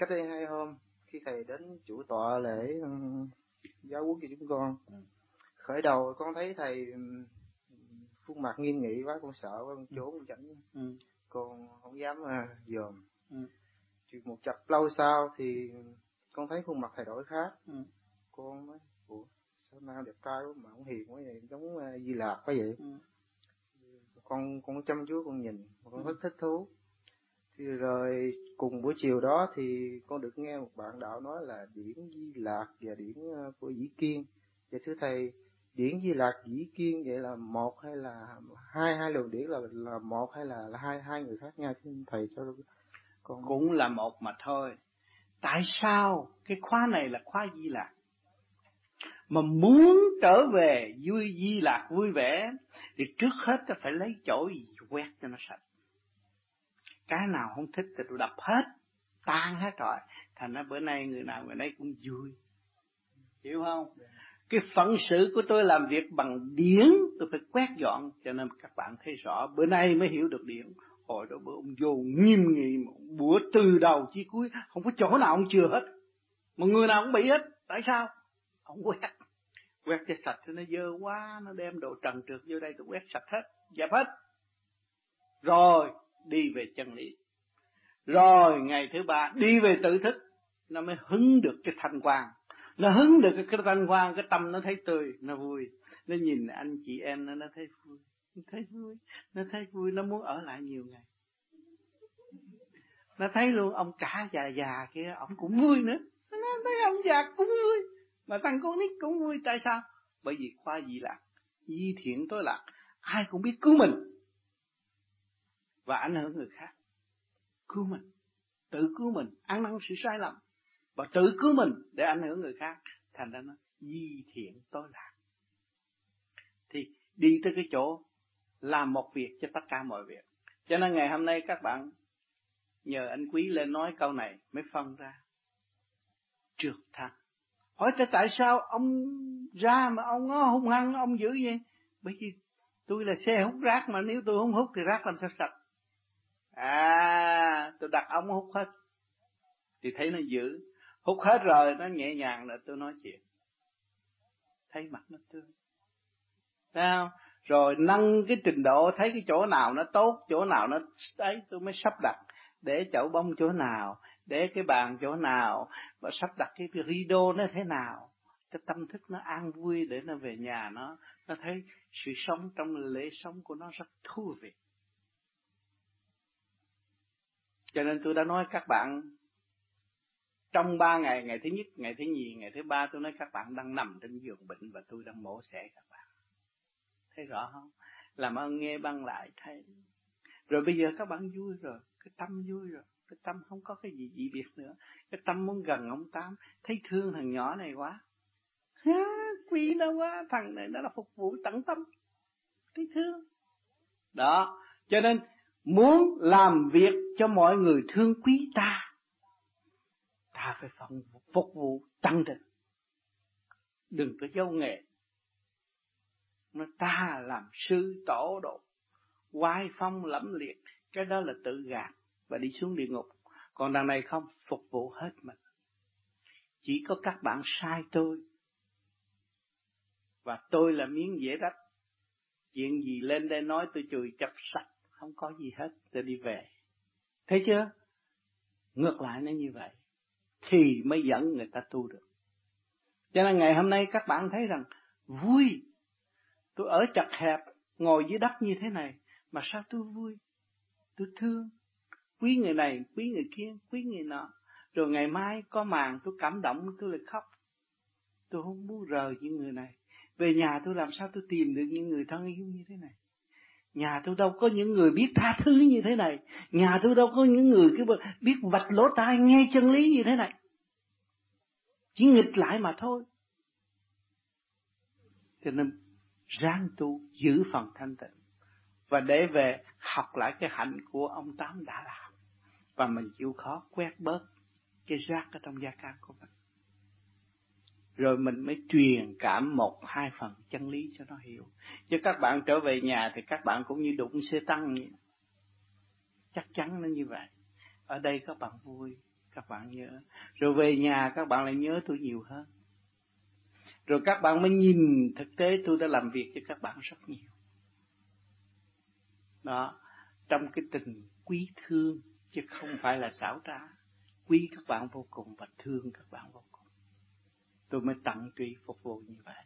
cách đây hai hôm khi thầy đến chủ tọa lễ um, giáo huấn cho chúng con ừ. khởi đầu con thấy thầy um, khuôn mặt nghiêm nghị quá con sợ con ừ. trốn con tránh ừ. con không dám uh, dòm ừ. một chập lâu sau thì con thấy khuôn mặt thầy đổi khác ừ. con nói ủa sao nay đẹp trai quá mà không hiền quá vậy giống uh, di lạc quá vậy ừ. con con chăm chú con nhìn con rất thích thú rồi cùng buổi chiều đó thì con được nghe một bạn đạo nói là điển di lạc và điển ờ, của dĩ kiên. Và thưa thầy điển di lạc dĩ kiên vậy là một hay là hai? Hai luồng điển là là một hay là, là hai hai người khác nhau? Xin thầy cho con cũng là một mà thôi. Tại sao cái khóa này là khóa di lạc? Mà muốn trở về vui di lạc vui vẻ thì trước hết ta phải lấy chỗ gì quét cho nó sạch? Cái nào không thích thì tôi đập hết, tan hết rồi. Thành ra bữa nay người nào người nấy cũng vui. Hiểu không? Cái phận sự của tôi làm việc bằng điển, tôi phải quét dọn. Cho nên các bạn thấy rõ, bữa nay mới hiểu được điển. Hồi đó bữa ông vô nghiêm nghị bữa từ đầu chí cuối, không có chỗ nào ông chưa hết. Mà người nào cũng bị hết. Tại sao? Ông quét. Quét cho sạch cho nó dơ quá, nó đem đồ trần trượt vô đây, tôi quét sạch hết, dẹp hết. Rồi đi về chân lý. Rồi ngày thứ ba, đi về tự thức, nó mới hứng được cái thanh quan nó hứng được cái thanh quan cái tâm nó thấy tươi, nó vui. Nó nhìn anh chị em nó nó thấy vui. Nó thấy vui, nó thấy vui, nó muốn ở lại nhiều ngày. Nó thấy luôn, ông cả già già kia, ông cũng vui nữa. Nó thấy ông già cũng vui, mà thằng con nít cũng vui, tại sao? Bởi vì khoa gì lạc, di thiện tối lạc, ai cũng biết cứu mình và ảnh hưởng người khác. Cứu mình. Tự cứu mình. Ăn năn sự sai lầm. Và tự cứu mình để ảnh hưởng người khác. Thành ra nó di thiện tối lạc thì đi tới cái chỗ làm một việc cho tất cả mọi việc. Cho nên ngày hôm nay các bạn nhờ anh quý lên nói câu này mới phân ra. Trượt thăng. Hỏi tại sao ông ra mà ông nó hung hăng, ông giữ vậy bởi vì tôi là xe hút rác mà, nếu tôi không hút thì rác làm sao sạch? À tôi đặt ống hút hết. Thì thấy nó giữ. Hút hết rồi, nó nhẹ nhàng là tôi nói chuyện. Thấy mặt nó tươi. Sao rồi nâng cái trình độ, thấy cái chỗ nào nó tốt, chỗ nào nó đấy tôi mới sắp đặt. Để chậu bông chỗ nào, để cái bàn chỗ nào và sắp đặt cái rido nó thế nào. Cái tâm thức nó an vui để nó về nhà nó. Nó thấy sự sống trong lễ sống của nó rất thú vị cho nên tôi đã nói các bạn trong ba ngày, ngày thứ nhất, ngày thứ nhì, ngày thứ ba tôi nói các bạn đang nằm trên giường bệnh và tôi đang mổ xẻ các bạn. Thấy rõ không? Làm ơn nghe băng lại thấy. Rồi bây giờ các bạn vui rồi, cái tâm vui rồi, cái tâm không có cái gì dị biệt nữa. Cái tâm muốn gần ông Tám, thấy thương thằng nhỏ này quá. Ha, quý nó quá, thằng này nó là phục vụ tận tâm. Thấy thương. Đó, cho nên muốn làm việc cho mọi người thương quý ta ta phải phận phục vụ chân tình đừng có giấu nghề. nó ta làm sư tổ độ quay phong lẫm liệt, cái đó là tự gạt và đi xuống địa ngục. Còn đằng này không phục vụ hết mình. Chỉ có các bạn sai tôi. Và tôi là miếng dễ rách. Chuyện gì lên đây nói tôi chùi chặt sạch không có gì hết, tôi đi về. Thấy chưa? Ngược lại nó như vậy, thì mới dẫn người ta tu được. Cho nên ngày hôm nay các bạn thấy rằng, vui. Tôi ở chặt hẹp, ngồi dưới đất như thế này, mà sao tôi vui? Tôi thương. Quý người này, quý người kia, quý người nọ. Rồi ngày mai có màn tôi cảm động, tôi lại khóc. Tôi không muốn rời những người này. Về nhà tôi làm sao tôi tìm được những người thân yêu như thế này? Nhà tôi đâu có những người biết tha thứ như thế này. Nhà tôi đâu có những người biết vạch lỗ tai nghe chân lý như thế này. Chỉ nghịch lại mà thôi. Cho nên, ráng tu, giữ phần thanh tịnh. Và để về học lại cái hạnh của ông Tám đã làm. Và mình chịu khó quét bớt cái rác ở trong gia can của mình rồi mình mới truyền cảm một, hai phần chân lý cho nó hiểu. Chứ các bạn trở về nhà thì các bạn cũng như đụng xe tăng vậy. Chắc chắn nó như vậy. Ở đây các bạn vui, các bạn nhớ. Rồi về nhà các bạn lại nhớ tôi nhiều hơn. Rồi các bạn mới nhìn thực tế tôi đã làm việc cho các bạn rất nhiều. Đó, trong cái tình quý thương chứ không phải là xảo trá. Quý các bạn vô cùng và thương các bạn vô cùng tôi mới tặng tụy phục vụ như vậy.